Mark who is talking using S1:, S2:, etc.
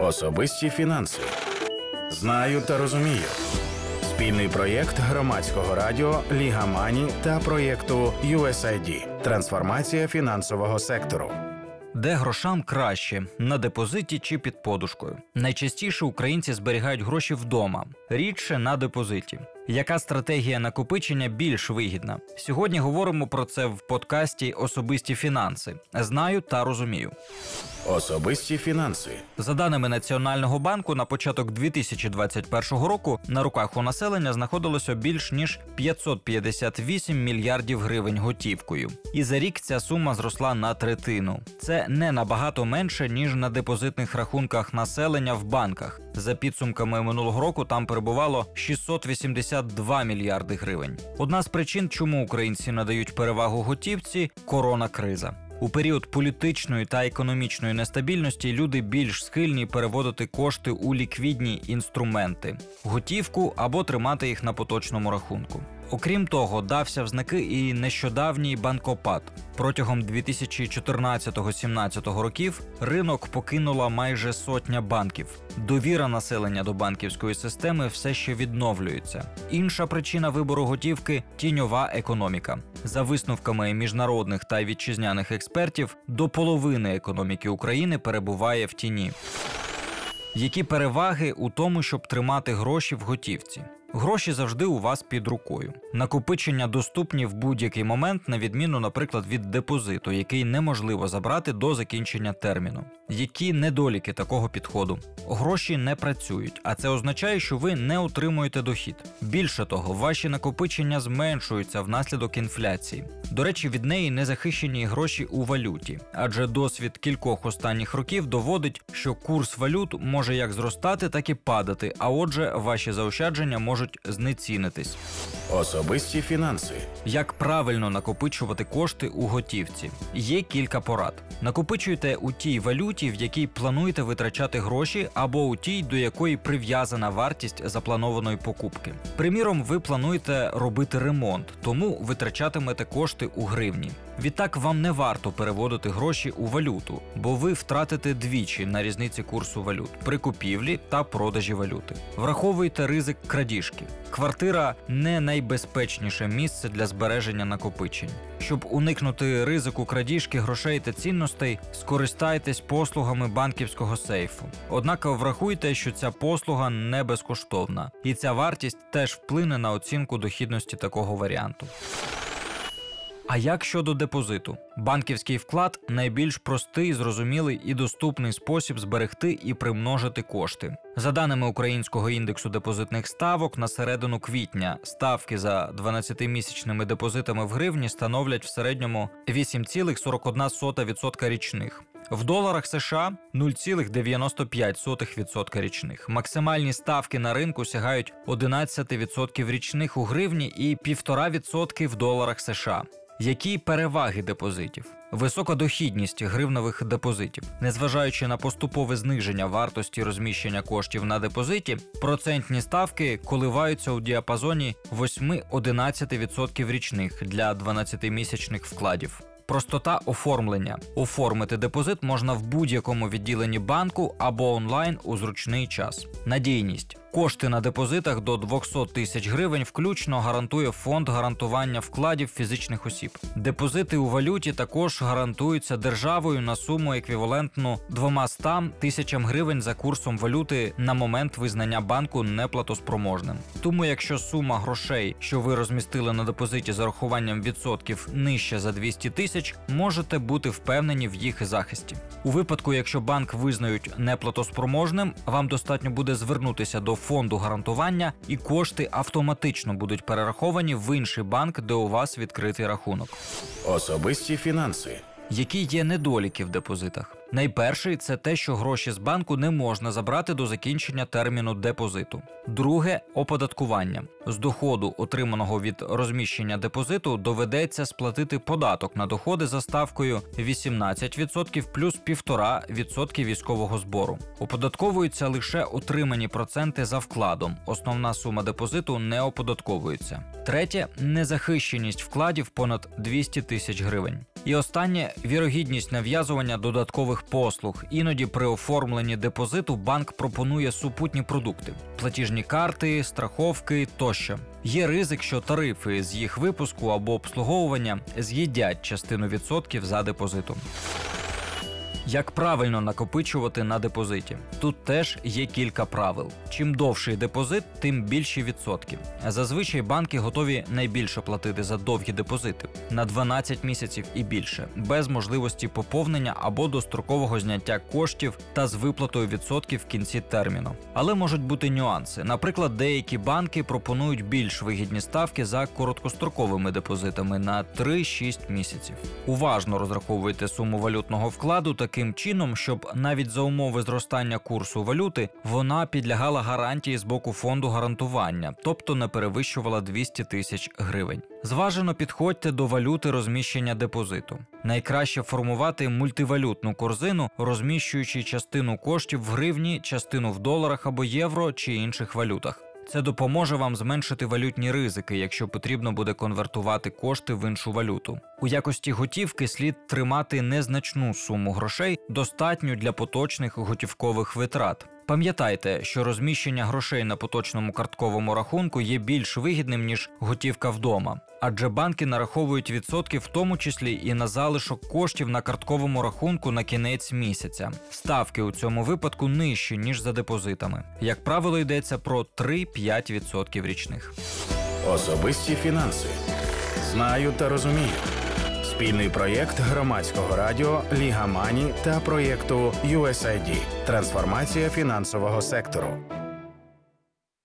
S1: Особисті фінанси. Знаю та розумію. Спільний проєкт громадського радіо Ліга Мані та проєкту USAID. Трансформація фінансового сектору.
S2: Де грошам краще на депозиті чи під подушкою. Найчастіше українці зберігають гроші вдома, рідше на депозиті. Яка стратегія накопичення більш вигідна? Сьогодні говоримо про це в подкасті Особисті фінанси. Знаю та розумію.
S1: Особисті фінанси.
S2: За даними Національного банку, на початок 2021 року на руках у населення знаходилося більш ніж 558 мільярдів гривень готівкою. І за рік ця сума зросла на третину. Це не набагато менше ніж на депозитних рахунках населення в банках. За підсумками минулого року там перебувало 682 мільярди гривень. Одна з причин, чому українці надають перевагу готівці коронакриза. У період політичної та економічної нестабільності люди більш схильні переводити кошти у ліквідні інструменти, готівку або тримати їх на поточному рахунку. Окрім того, дався в знаки і нещодавній банкопад. Протягом 2014-17 років ринок покинула майже сотня банків. Довіра населення до банківської системи все ще відновлюється. Інша причина вибору готівки тіньова економіка. За висновками міжнародних та вітчизняних експертів, до половини економіки України перебуває в тіні. Які переваги у тому, щоб тримати гроші в готівці? Гроші завжди у вас під рукою. Накопичення доступні в будь-який момент, на відміну, наприклад, від депозиту, який неможливо забрати до закінчення терміну. Які недоліки такого підходу? Гроші не працюють, а це означає, що ви не отримуєте дохід. Більше того, ваші накопичення зменшуються внаслідок інфляції. До речі, від неї не захищені гроші у валюті, адже досвід кількох останніх років доводить, що курс валют може як зростати, так і падати. А отже, ваші заощадження можуть знецінитись.
S1: Особисті фінанси.
S2: Як правильно накопичувати кошти у готівці? Є кілька порад. Накопичуйте у тій валюті, в якій плануєте витрачати гроші, або у тій, до якої прив'язана вартість запланованої покупки. Приміром, ви плануєте робити ремонт, тому витрачатимете кошти у гривні. Відтак вам не варто переводити гроші у валюту, бо ви втратите двічі на різниці курсу валют при купівлі та продажі валюти. Враховуйте ризик крадіжки. Квартира не найбезпечніше місце для збереження накопичень. Щоб уникнути ризику крадіжки грошей та цінностей, скористайтесь послугами банківського сейфу. Однак врахуйте, що ця послуга не безкоштовна, і ця вартість теж вплине на оцінку дохідності такого варіанту. А як щодо депозиту? Банківський вклад найбільш простий, зрозумілий і доступний спосіб зберегти і примножити кошти. За даними українського індексу депозитних ставок, на середину квітня ставки за 12-місячними депозитами в гривні становлять в середньому 8,41% річних. В доларах США 0,95% річних. Максимальні ставки на ринку сягають 11% річних у гривні і 1,5% в доларах США. Які переваги депозитів? Висока дохідність гривневих депозитів, незважаючи на поступове зниження вартості розміщення коштів на депозиті, процентні ставки коливаються у діапазоні 8-11% річних для 12-місячних вкладів. Простота оформлення. Оформити депозит можна в будь-якому відділенні банку або онлайн у зручний час. Надійність. Кошти на депозитах до 200 тисяч гривень включно гарантує фонд гарантування вкладів фізичних осіб. Депозити у валюті також гарантуються державою на суму еквівалентну 200 тисячам гривень за курсом валюти на момент визнання банку неплатоспроможним. Тому, якщо сума грошей, що ви розмістили на депозиті з урахуванням відсотків нижче за 200 тисяч, можете бути впевнені в їх захисті. У випадку, якщо банк визнають неплатоспроможним, вам достатньо буде звернутися до фонду гарантування, і кошти автоматично будуть перераховані в інший банк, де у вас відкритий рахунок.
S1: Особисті фінанси.
S2: Які є недоліки в депозитах? Найперший це те, що гроші з банку не можна забрати до закінчення терміну депозиту. Друге оподаткування. З доходу, отриманого від розміщення депозиту, доведеться сплатити податок на доходи за ставкою 18% плюс 1,5% військового збору. Оподатковуються лише отримані проценти за вкладом. Основна сума депозиту не оподатковується. Третє незахищеність вкладів понад 200 тисяч гривень. І останнє вірогідність нав'язування додаткових послуг. Іноді при оформленні депозиту банк пропонує супутні продукти: платіжні карти, страховки тощо. Є ризик, що тарифи з їх випуску або обслуговування з'їдять частину відсотків за депозитом. Як правильно накопичувати на депозиті? Тут теж є кілька правил. Чим довший депозит, тим більші відсотки. Зазвичай банки готові найбільше платити за довгі депозити на 12 місяців і більше, без можливості поповнення або дострокового зняття коштів та з виплатою відсотків в кінці терміну. Але можуть бути нюанси. Наприклад, деякі банки пропонують більш вигідні ставки за короткостроковими депозитами на 3-6 місяців. Уважно розраховуйте суму валютного вкладу таким чином, щоб навіть за умови зростання курсу валюти вона підлягала гарантії з боку фонду гарантування, тобто не перевищувала 200 тисяч гривень. Зважено підходьте до валюти розміщення депозиту. Найкраще формувати мультивалютну корзину, розміщуючи частину коштів в гривні, частину в доларах або євро чи інших валютах. Це допоможе вам зменшити валютні ризики, якщо потрібно буде конвертувати кошти в іншу валюту. У якості готівки слід тримати незначну суму грошей, достатню для поточних готівкових витрат. Пам'ятайте, що розміщення грошей на поточному картковому рахунку є більш вигідним ніж готівка вдома, адже банки нараховують відсотки, в тому числі і на залишок коштів на картковому рахунку на кінець місяця. Ставки у цьому випадку нижчі ніж за депозитами. Як правило, йдеться про 3-5% річних.
S1: Особисті фінанси. Знаю та розумію. Спільний проєкт громадського радіо Ліга Мані та проєкту USAID. Трансформація фінансового сектору.